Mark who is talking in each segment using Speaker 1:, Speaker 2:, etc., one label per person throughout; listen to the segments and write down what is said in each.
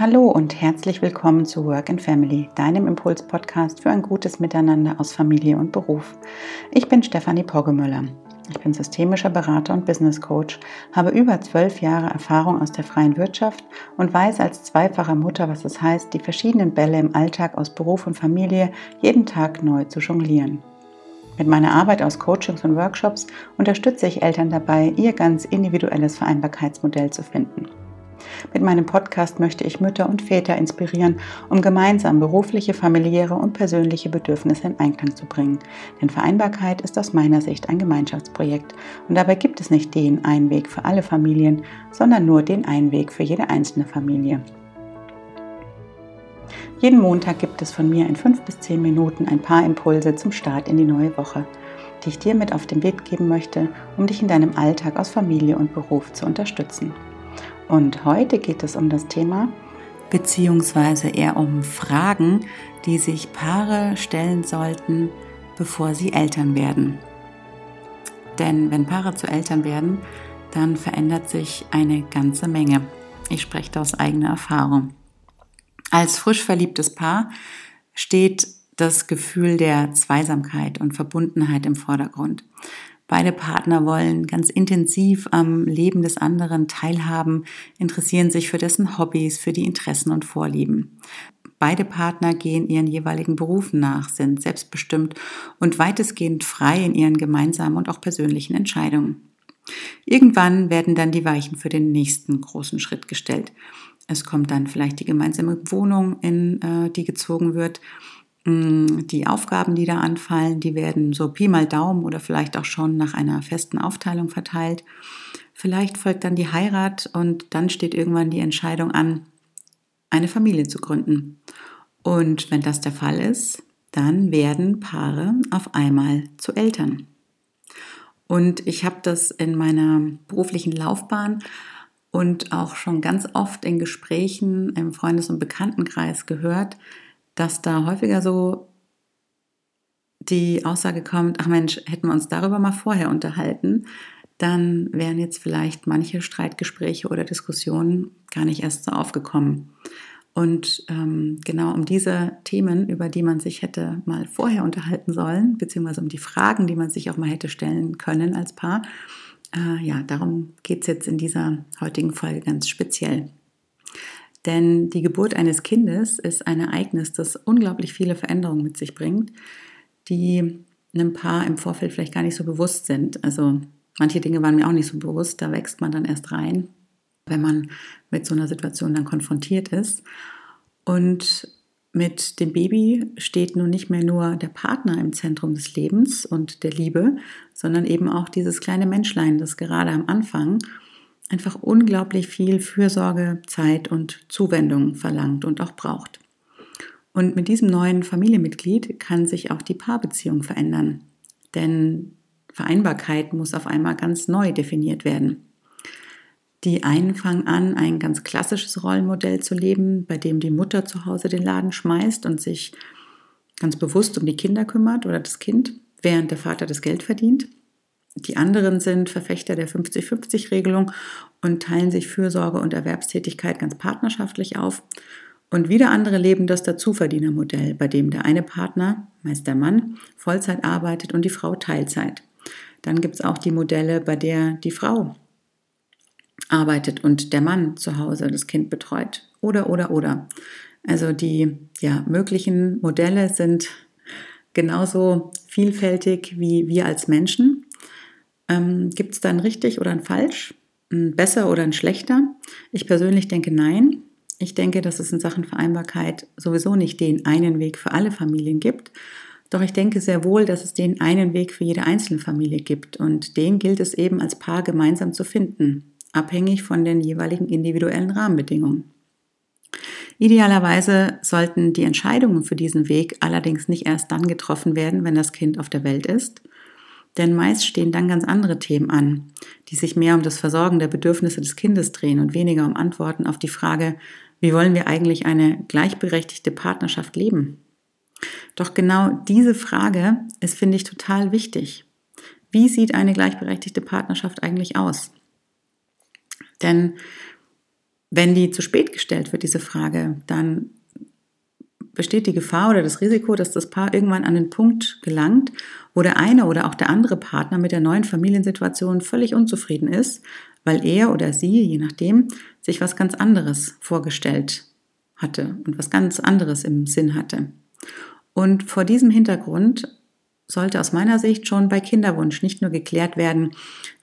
Speaker 1: Hallo und herzlich willkommen zu Work and Family, deinem Impuls-Podcast für ein gutes Miteinander aus Familie und Beruf. Ich bin Stefanie Poggemöller. Ich bin systemischer Berater und Business Coach, habe über zwölf Jahre Erfahrung aus der freien Wirtschaft und weiß als zweifache Mutter, was es heißt, die verschiedenen Bälle im Alltag aus Beruf und Familie jeden Tag neu zu jonglieren. Mit meiner Arbeit aus Coachings und Workshops unterstütze ich Eltern dabei, ihr ganz individuelles Vereinbarkeitsmodell zu finden. Mit meinem Podcast möchte ich Mütter und Väter inspirieren, um gemeinsam berufliche, familiäre und persönliche Bedürfnisse in Einklang zu bringen. Denn Vereinbarkeit ist aus meiner Sicht ein Gemeinschaftsprojekt und dabei gibt es nicht den einen Weg für alle Familien, sondern nur den einen Weg für jede einzelne Familie. Jeden Montag gibt es von mir in fünf bis zehn Minuten ein paar Impulse zum Start in die neue Woche, die ich dir mit auf den Weg geben möchte, um dich in deinem Alltag aus Familie und Beruf zu unterstützen. Und heute geht es um das Thema, beziehungsweise eher um Fragen, die sich Paare stellen sollten, bevor sie Eltern werden. Denn wenn Paare zu Eltern werden, dann verändert sich eine ganze Menge. Ich spreche da aus eigener Erfahrung. Als frisch verliebtes Paar steht das Gefühl der Zweisamkeit und Verbundenheit im Vordergrund. Beide Partner wollen ganz intensiv am Leben des anderen teilhaben, interessieren sich für dessen Hobbys, für die Interessen und Vorlieben. Beide Partner gehen ihren jeweiligen Berufen nach, sind selbstbestimmt und weitestgehend frei in ihren gemeinsamen und auch persönlichen Entscheidungen. Irgendwann werden dann die Weichen für den nächsten großen Schritt gestellt. Es kommt dann vielleicht die gemeinsame Wohnung, in äh, die gezogen wird die Aufgaben, die da anfallen, die werden so Pi mal Daumen oder vielleicht auch schon nach einer festen Aufteilung verteilt. Vielleicht folgt dann die Heirat und dann steht irgendwann die Entscheidung an, eine Familie zu gründen. Und wenn das der Fall ist, dann werden Paare auf einmal zu Eltern. Und ich habe das in meiner beruflichen Laufbahn und auch schon ganz oft in Gesprächen im Freundes- und Bekanntenkreis gehört, dass da häufiger so die Aussage kommt, ach Mensch, hätten wir uns darüber mal vorher unterhalten, dann wären jetzt vielleicht manche Streitgespräche oder Diskussionen gar nicht erst so aufgekommen. Und ähm, genau um diese Themen, über die man sich hätte mal vorher unterhalten sollen, beziehungsweise um die Fragen, die man sich auch mal hätte stellen können als Paar, äh, ja, darum geht es jetzt in dieser heutigen Folge ganz speziell. Denn die Geburt eines Kindes ist ein Ereignis, das unglaublich viele Veränderungen mit sich bringt, die einem Paar im Vorfeld vielleicht gar nicht so bewusst sind. Also manche Dinge waren mir auch nicht so bewusst, da wächst man dann erst rein, wenn man mit so einer Situation dann konfrontiert ist. Und mit dem Baby steht nun nicht mehr nur der Partner im Zentrum des Lebens und der Liebe, sondern eben auch dieses kleine Menschlein, das gerade am Anfang einfach unglaublich viel Fürsorge, Zeit und Zuwendung verlangt und auch braucht. Und mit diesem neuen Familienmitglied kann sich auch die Paarbeziehung verändern. Denn Vereinbarkeit muss auf einmal ganz neu definiert werden. Die einen fangen an, ein ganz klassisches Rollenmodell zu leben, bei dem die Mutter zu Hause den Laden schmeißt und sich ganz bewusst um die Kinder kümmert oder das Kind, während der Vater das Geld verdient. Die anderen sind Verfechter der 50-50-Regelung und teilen sich Fürsorge und Erwerbstätigkeit ganz partnerschaftlich auf. Und wieder andere leben das Dazuverdienermodell, bei dem der eine Partner, meist der Mann, Vollzeit arbeitet und die Frau Teilzeit. Dann gibt es auch die Modelle, bei der die Frau arbeitet und der Mann zu Hause das Kind betreut. Oder, oder, oder. Also die ja, möglichen Modelle sind genauso vielfältig wie wir als Menschen. Ähm, Gibt es da ein richtig oder ein falsch, ein besser oder ein schlechter? Ich persönlich denke nein. Ich denke, dass es in Sachen Vereinbarkeit sowieso nicht den einen Weg für alle Familien gibt. Doch ich denke sehr wohl, dass es den einen Weg für jede einzelne Familie gibt. Und den gilt es eben als Paar gemeinsam zu finden, abhängig von den jeweiligen individuellen Rahmenbedingungen. Idealerweise sollten die Entscheidungen für diesen Weg allerdings nicht erst dann getroffen werden, wenn das Kind auf der Welt ist, denn meist stehen dann ganz andere Themen an, die sich mehr um das Versorgen der Bedürfnisse des Kindes drehen und weniger um Antworten auf die Frage, wie wollen wir eigentlich eine gleichberechtigte Partnerschaft leben? Doch genau diese Frage ist, finde ich, total wichtig. Wie sieht eine gleichberechtigte Partnerschaft eigentlich aus? Denn wenn die zu spät gestellt wird, diese Frage, dann besteht die Gefahr oder das Risiko, dass das Paar irgendwann an den Punkt gelangt, wo der eine oder auch der andere Partner mit der neuen Familiensituation völlig unzufrieden ist, weil er oder sie, je nachdem, sich was ganz anderes vorgestellt hatte und was ganz anderes im Sinn hatte. Und vor diesem Hintergrund sollte aus meiner Sicht schon bei Kinderwunsch nicht nur geklärt werden,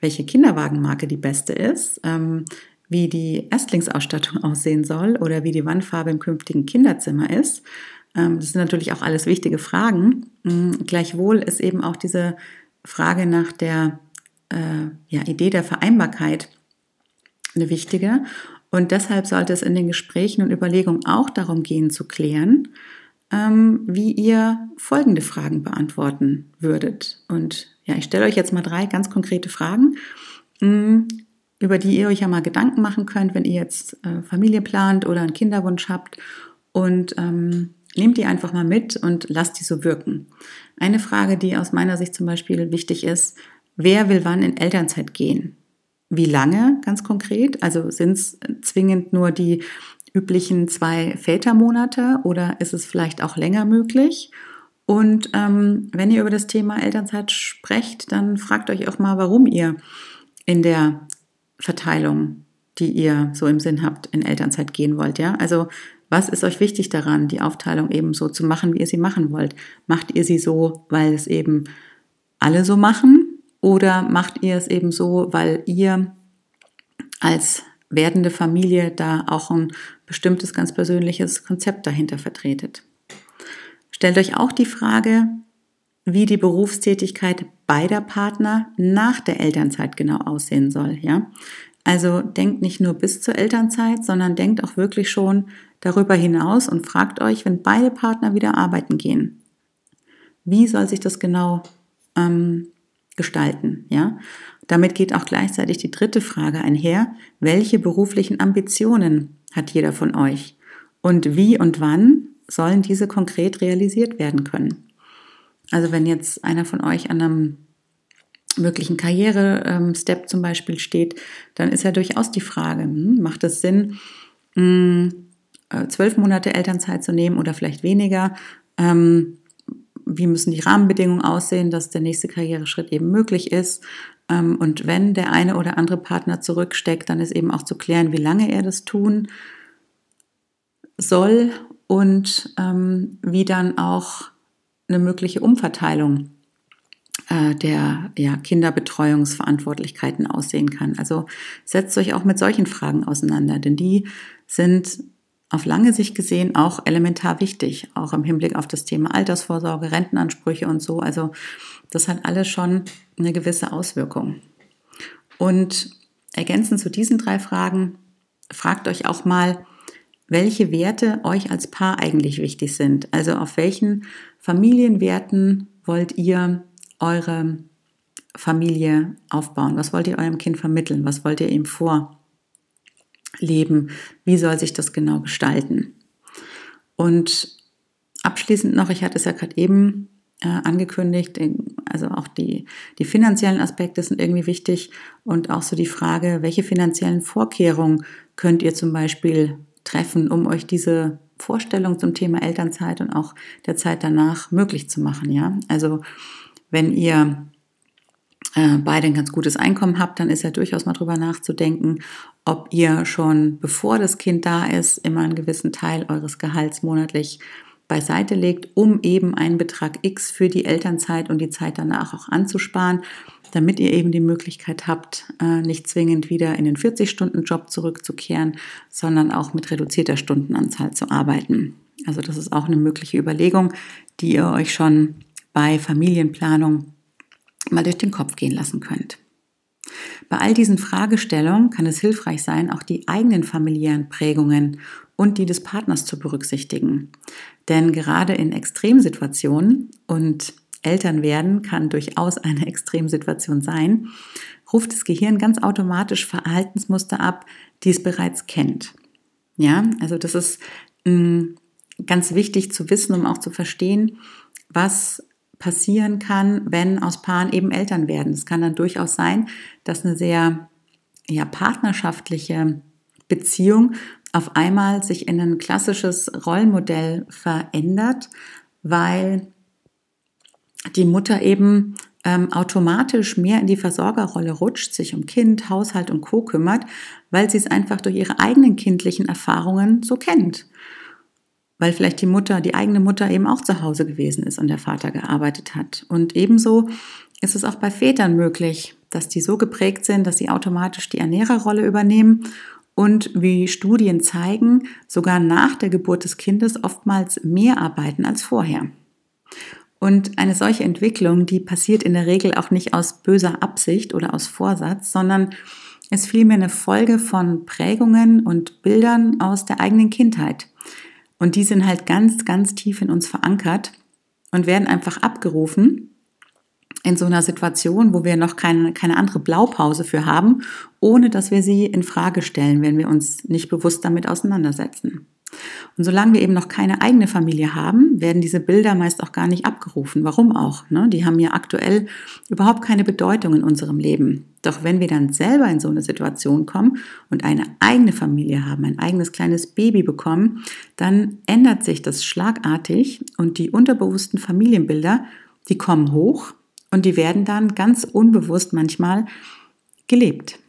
Speaker 1: welche Kinderwagenmarke die beste ist, ähm, wie die Erstlingsausstattung aussehen soll oder wie die Wandfarbe im künftigen Kinderzimmer ist. Ähm, das sind natürlich auch alles wichtige Fragen. Mm, gleichwohl ist eben auch diese Frage nach der äh, ja, Idee der Vereinbarkeit eine wichtige. Und deshalb sollte es in den Gesprächen und Überlegungen auch darum gehen zu klären, ähm, wie ihr folgende Fragen beantworten würdet. Und ja, ich stelle euch jetzt mal drei ganz konkrete Fragen. Über die ihr euch ja mal Gedanken machen könnt, wenn ihr jetzt äh, Familie plant oder einen Kinderwunsch habt. Und ähm, nehmt die einfach mal mit und lasst die so wirken. Eine Frage, die aus meiner Sicht zum Beispiel wichtig ist, wer will wann in Elternzeit gehen? Wie lange ganz konkret? Also sind es zwingend nur die üblichen zwei Vätermonate oder ist es vielleicht auch länger möglich? Und ähm, wenn ihr über das Thema Elternzeit sprecht, dann fragt euch auch mal, warum ihr in der Verteilung, die ihr so im Sinn habt, in Elternzeit gehen wollt. Ja, also was ist euch wichtig daran, die Aufteilung eben so zu machen, wie ihr sie machen wollt? Macht ihr sie so, weil es eben alle so machen? Oder macht ihr es eben so, weil ihr als werdende Familie da auch ein bestimmtes ganz persönliches Konzept dahinter vertretet? Stellt euch auch die Frage, wie die Berufstätigkeit beider Partner nach der Elternzeit genau aussehen soll. Ja? Also denkt nicht nur bis zur Elternzeit, sondern denkt auch wirklich schon darüber hinaus und fragt euch, wenn beide Partner wieder arbeiten gehen, wie soll sich das genau ähm, gestalten? Ja? Damit geht auch gleichzeitig die dritte Frage einher. Welche beruflichen Ambitionen hat jeder von euch? Und wie und wann sollen diese konkret realisiert werden können? Also wenn jetzt einer von euch an einem möglichen Karriere-Step zum Beispiel steht, dann ist ja durchaus die Frage, hm, macht es Sinn, hm, äh, zwölf Monate Elternzeit zu nehmen oder vielleicht weniger? Ähm, wie müssen die Rahmenbedingungen aussehen, dass der nächste Karriereschritt eben möglich ist? Ähm, und wenn der eine oder andere Partner zurücksteckt, dann ist eben auch zu klären, wie lange er das tun soll und ähm, wie dann auch eine mögliche Umverteilung äh, der ja, Kinderbetreuungsverantwortlichkeiten aussehen kann. Also setzt euch auch mit solchen Fragen auseinander, denn die sind auf lange Sicht gesehen auch elementar wichtig, auch im Hinblick auf das Thema Altersvorsorge, Rentenansprüche und so. Also das hat alles schon eine gewisse Auswirkung. Und ergänzend zu diesen drei Fragen, fragt euch auch mal, welche Werte euch als Paar eigentlich wichtig sind. Also auf welchen Familienwerten wollt ihr eure Familie aufbauen? Was wollt ihr eurem Kind vermitteln? Was wollt ihr ihm vorleben? Wie soll sich das genau gestalten? Und abschließend noch, ich hatte es ja gerade eben äh, angekündigt, also auch die, die finanziellen Aspekte sind irgendwie wichtig und auch so die Frage, welche finanziellen Vorkehrungen könnt ihr zum Beispiel treffen, um euch diese Vorstellung zum Thema Elternzeit und auch der Zeit danach möglich zu machen. Ja, also wenn ihr äh, beide ein ganz gutes Einkommen habt, dann ist ja durchaus mal drüber nachzudenken, ob ihr schon bevor das Kind da ist, immer einen gewissen Teil eures Gehalts monatlich beiseite legt, um eben einen Betrag X für die Elternzeit und die Zeit danach auch anzusparen damit ihr eben die Möglichkeit habt, äh, nicht zwingend wieder in den 40-Stunden-Job zurückzukehren, sondern auch mit reduzierter Stundenanzahl zu arbeiten. Also das ist auch eine mögliche Überlegung, die ihr euch schon bei Familienplanung mal durch den Kopf gehen lassen könnt. Bei all diesen Fragestellungen kann es hilfreich sein, auch die eigenen familiären Prägungen und die des Partners zu berücksichtigen. Denn gerade in Extremsituationen und Eltern werden kann durchaus eine Extremsituation sein, ruft das Gehirn ganz automatisch Verhaltensmuster ab, die es bereits kennt. Ja, also das ist mh, mm, ganz wichtig zu wissen, um auch zu verstehen, was passieren kann, wenn aus Paaren eben Eltern werden. Es kann dann durchaus sein, dass eine sehr ja, partnerschaftliche Beziehung auf einmal sich in ein klassisches Rollenmodell verändert, weil die Mutter eben ähm, automatisch mehr in die Versorgerrolle rutscht, sich um Kind, Haushalt und Co kümmert, weil sie es einfach durch ihre eigenen kindlichen Erfahrungen so kennt. Weil vielleicht die Mutter, die eigene Mutter eben auch zu Hause gewesen ist und der Vater gearbeitet hat. Und ebenso ist es auch bei Vätern möglich, dass die so geprägt sind, dass sie automatisch die Ernährerrolle übernehmen und wie Studien zeigen, sogar nach der Geburt des Kindes oftmals mehr arbeiten als vorher. Und eine solche Entwicklung, die passiert in der Regel auch nicht aus böser Absicht oder aus Vorsatz, sondern ist vielmehr eine Folge von Prägungen und Bildern aus der eigenen Kindheit. Und die sind halt ganz, ganz tief in uns verankert und werden einfach abgerufen in so einer Situation, wo wir noch keine, keine andere Blaupause für haben, ohne dass wir sie in Frage stellen, wenn wir uns nicht bewusst damit auseinandersetzen. Und solange wir eben noch keine eigene Familie haben, werden diese Bilder meist auch gar nicht abgerufen. Warum auch? Ne? Die haben ja aktuell überhaupt keine Bedeutung in unserem Leben. Doch wenn wir dann selber in so eine Situation kommen und eine eigene Familie haben, ein eigenes kleines Baby bekommen, dann ändert sich das schlagartig und die unterbewussten Familienbilder, die kommen hoch und die werden dann ganz unbewusst manchmal gelebt.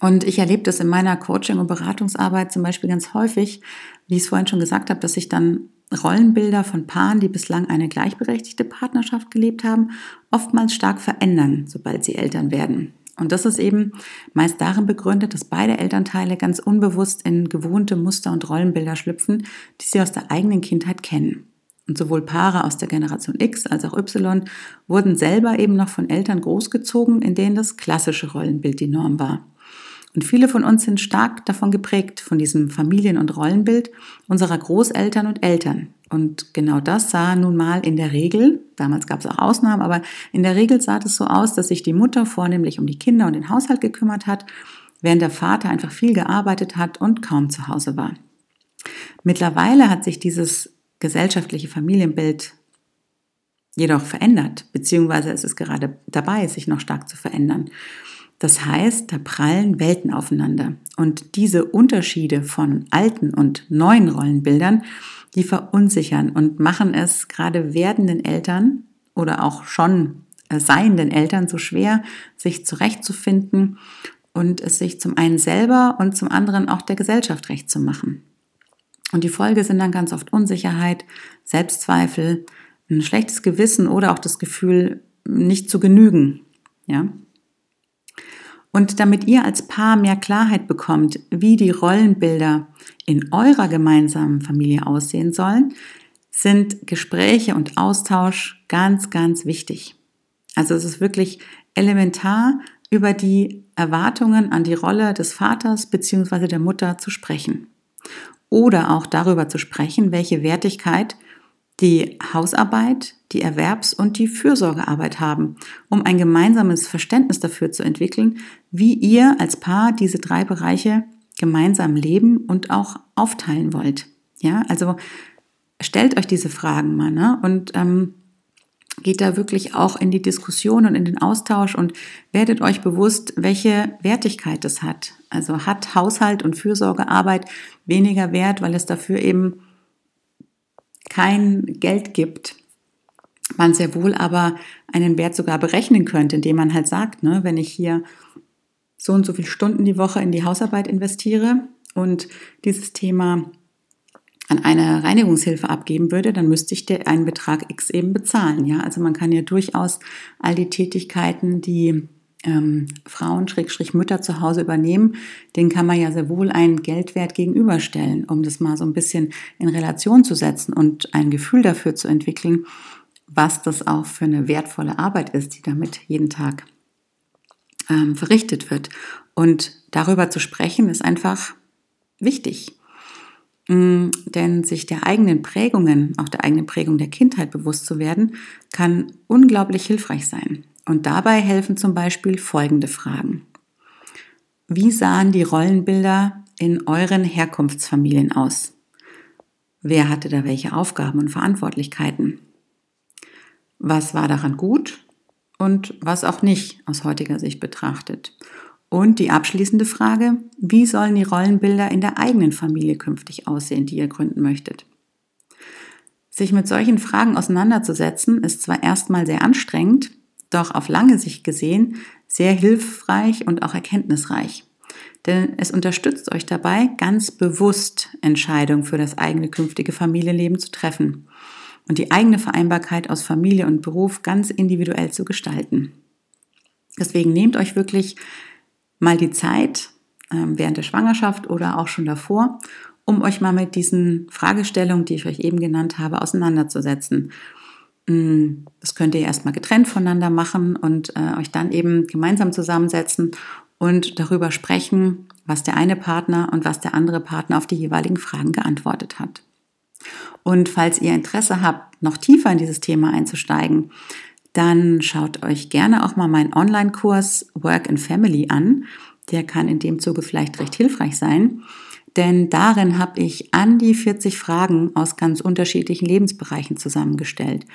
Speaker 1: Und ich erlebe das in meiner Coaching- und Beratungsarbeit zum Beispiel ganz häufig, wie ich es vorhin schon gesagt habe, dass sich dann Rollenbilder von Paaren, die bislang eine gleichberechtigte Partnerschaft gelebt haben, oftmals stark verändern, sobald sie Eltern werden. Und das ist eben meist darin begründet, dass beide Elternteile ganz unbewusst in gewohnte Muster und Rollenbilder schlüpfen, die sie aus der eigenen Kindheit kennen. Und sowohl Paare aus der Generation X als auch Y wurden selber eben noch von Eltern großgezogen, in denen das klassische Rollenbild die Norm war. Und viele von uns sind stark davon geprägt, von diesem Familien- und Rollenbild unserer Großeltern und Eltern. Und genau das sah nun mal in der Regel, damals gab es auch Ausnahmen, aber in der Regel sah es so aus, dass sich die Mutter vornehmlich um die Kinder und den Haushalt gekümmert hat, während der Vater einfach viel gearbeitet hat und kaum zu Hause war. Mittlerweile hat sich dieses gesellschaftliche Familienbild jedoch verändert, beziehungsweise es ist gerade dabei, sich noch stark zu verändern. Das heißt, da prallen Welten aufeinander. Und diese Unterschiede von alten und neuen Rollenbildern, die verunsichern und machen es gerade werdenden Eltern oder auch schon seienden Eltern so schwer, sich zurechtzufinden und es sich zum einen selber und zum anderen auch der Gesellschaft recht zu machen. Und die Folge sind dann ganz oft Unsicherheit, Selbstzweifel, ein schlechtes Gewissen oder auch das Gefühl, nicht zu genügen. Ja, und damit ihr als Paar mehr Klarheit bekommt, wie die Rollenbilder in eurer gemeinsamen Familie aussehen sollen, sind Gespräche und Austausch ganz, ganz wichtig. Also es ist wirklich elementar, über die Erwartungen an die Rolle des Vaters bzw. der Mutter zu sprechen. Oder auch darüber zu sprechen, welche Wertigkeit die Hausarbeit, die Erwerbs- und die Fürsorgearbeit haben, um ein gemeinsames Verständnis dafür zu entwickeln, wie ihr als Paar diese drei Bereiche gemeinsam leben und auch aufteilen wollt. Ja, also stellt euch diese Fragen mal ne? und ähm, geht da wirklich auch in die Diskussion und in den Austausch und werdet euch bewusst, welche Wertigkeit es hat. Also hat Haushalt und Fürsorgearbeit weniger Wert, weil es dafür eben kein Geld gibt, man sehr wohl aber einen Wert sogar berechnen könnte, indem man halt sagt, ne, wenn ich hier so und so viele Stunden die Woche in die Hausarbeit investiere und dieses Thema an eine Reinigungshilfe abgeben würde, dann müsste ich dir einen Betrag X eben bezahlen. Ja, also man kann ja durchaus all die Tätigkeiten, die ähm, Frauen, Schrägstrich Mütter zu Hause übernehmen, den kann man ja sehr wohl einen Geldwert gegenüberstellen, um das mal so ein bisschen in Relation zu setzen und ein Gefühl dafür zu entwickeln, was das auch für eine wertvolle Arbeit ist, die damit jeden Tag ähm, verrichtet wird. Und darüber zu sprechen ist einfach wichtig. Mm, denn sich der eigenen Prägungen, auch der eigenen Prägung der Kindheit bewusst zu werden, kann unglaublich hilfreich sein. Und dabei helfen zum Beispiel folgende Fragen. Wie sahen die Rollenbilder in euren Herkunftsfamilien aus? Wer hatte da welche Aufgaben und Verantwortlichkeiten? Was war daran gut und was auch nicht aus heutiger Sicht betrachtet? Und die abschließende Frage, wie sollen die Rollenbilder in der eigenen Familie künftig aussehen, die ihr gründen möchtet? Sich mit solchen Fragen auseinanderzusetzen, ist zwar erstmal sehr anstrengend, doch auf lange Sicht gesehen sehr hilfreich und auch erkenntnisreich. Denn es unterstützt euch dabei, ganz bewusst Entscheidungen für das eigene künftige Familienleben zu treffen und die eigene Vereinbarkeit aus Familie und Beruf ganz individuell zu gestalten. Deswegen nehmt euch wirklich mal die Zeit ähm, während der Schwangerschaft oder auch schon davor, um euch mal mit diesen Fragestellungen, die ich euch eben genannt habe, auseinanderzusetzen. Mm, das könnt ihr erstmal getrennt voneinander machen und äh, euch dann eben gemeinsam zusammensetzen und darüber sprechen, was der eine Partner und was der andere Partner auf die jeweiligen Fragen geantwortet hat. Und falls ihr Interesse habt, noch tiefer in dieses Thema einzusteigen, dann schaut euch gerne auch mal meinen Online-Kurs Work and Family an. Der kann in dem Zuge vielleicht recht hilfreich sein, denn darin habe ich an die 40 Fragen aus ganz unterschiedlichen Lebensbereichen zusammengestellt.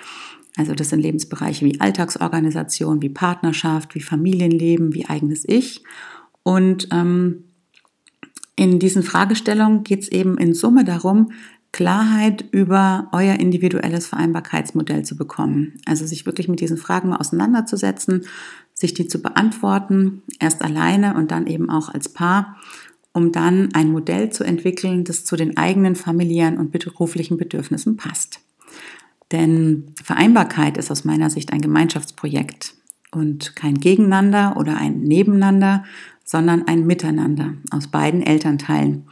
Speaker 1: Also das sind Lebensbereiche wie Alltagsorganisation, wie Partnerschaft, wie Familienleben, wie eigenes Ich. Und ähm, in diesen Fragestellungen geht es eben in Summe darum, Klarheit über euer individuelles Vereinbarkeitsmodell zu bekommen. Also sich wirklich mit diesen Fragen mal auseinanderzusetzen, sich die zu beantworten, erst alleine und dann eben auch als Paar, um dann ein Modell zu entwickeln, das zu den eigenen familiären und beruflichen Bedürfnissen passt. Denn Vereinbarkeit ist aus meiner Sicht ein Gemeinschaftsprojekt und kein Gegeneinander oder ein Nebeneinander, sondern ein Miteinander aus beiden Elternteilen.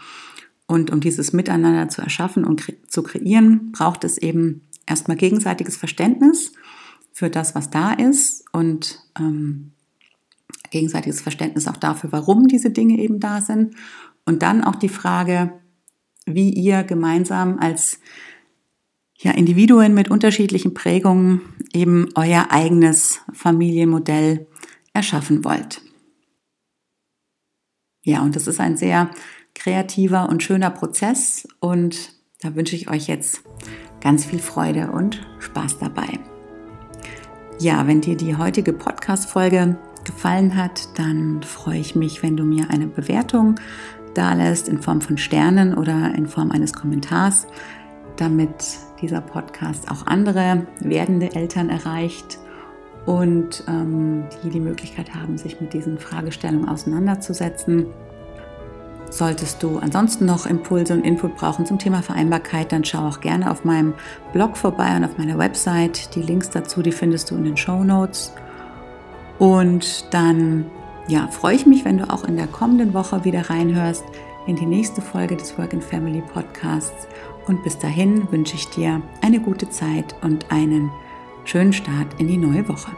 Speaker 1: Und um dieses Miteinander zu erschaffen und kre zu kreieren, braucht es eben erstmal gegenseitiges Verständnis für das, was da ist und ähm, gegenseitiges Verständnis auch dafür, warum diese Dinge eben da sind. Und dann auch die Frage, wie ihr gemeinsam als ja, Individuen mit unterschiedlichen Prägungen eben euer eigenes Familienmodell erschaffen wollt. Ja, und das ist ein sehr kreativer und schöner Prozess und da wünsche ich euch jetzt ganz viel Freude und Spaß dabei. Ja, wenn dir die heutige Podcast-Folge gefallen hat, dann freue ich mich, wenn du mir eine Bewertung da lässt in Form von Sternen oder in Form eines Kommentars, damit dieser Podcast auch andere werdende Eltern erreicht und ähm, die die Möglichkeit haben, sich mit diesen Fragestellungen auseinanderzusetzen. Solltest du ansonsten noch Impulse und Input brauchen zum Thema Vereinbarkeit, dann schau auch gerne auf meinem Blog vorbei und auf meiner Website. Die Links dazu, die findest du in den Show Notes. Und dann ja, freue ich mich, wenn du auch in der kommenden Woche wieder reinhörst in die nächste Folge des Work and Family Podcasts. Und bis dahin wünsche ich dir eine gute Zeit und einen schönen Start in die neue Woche.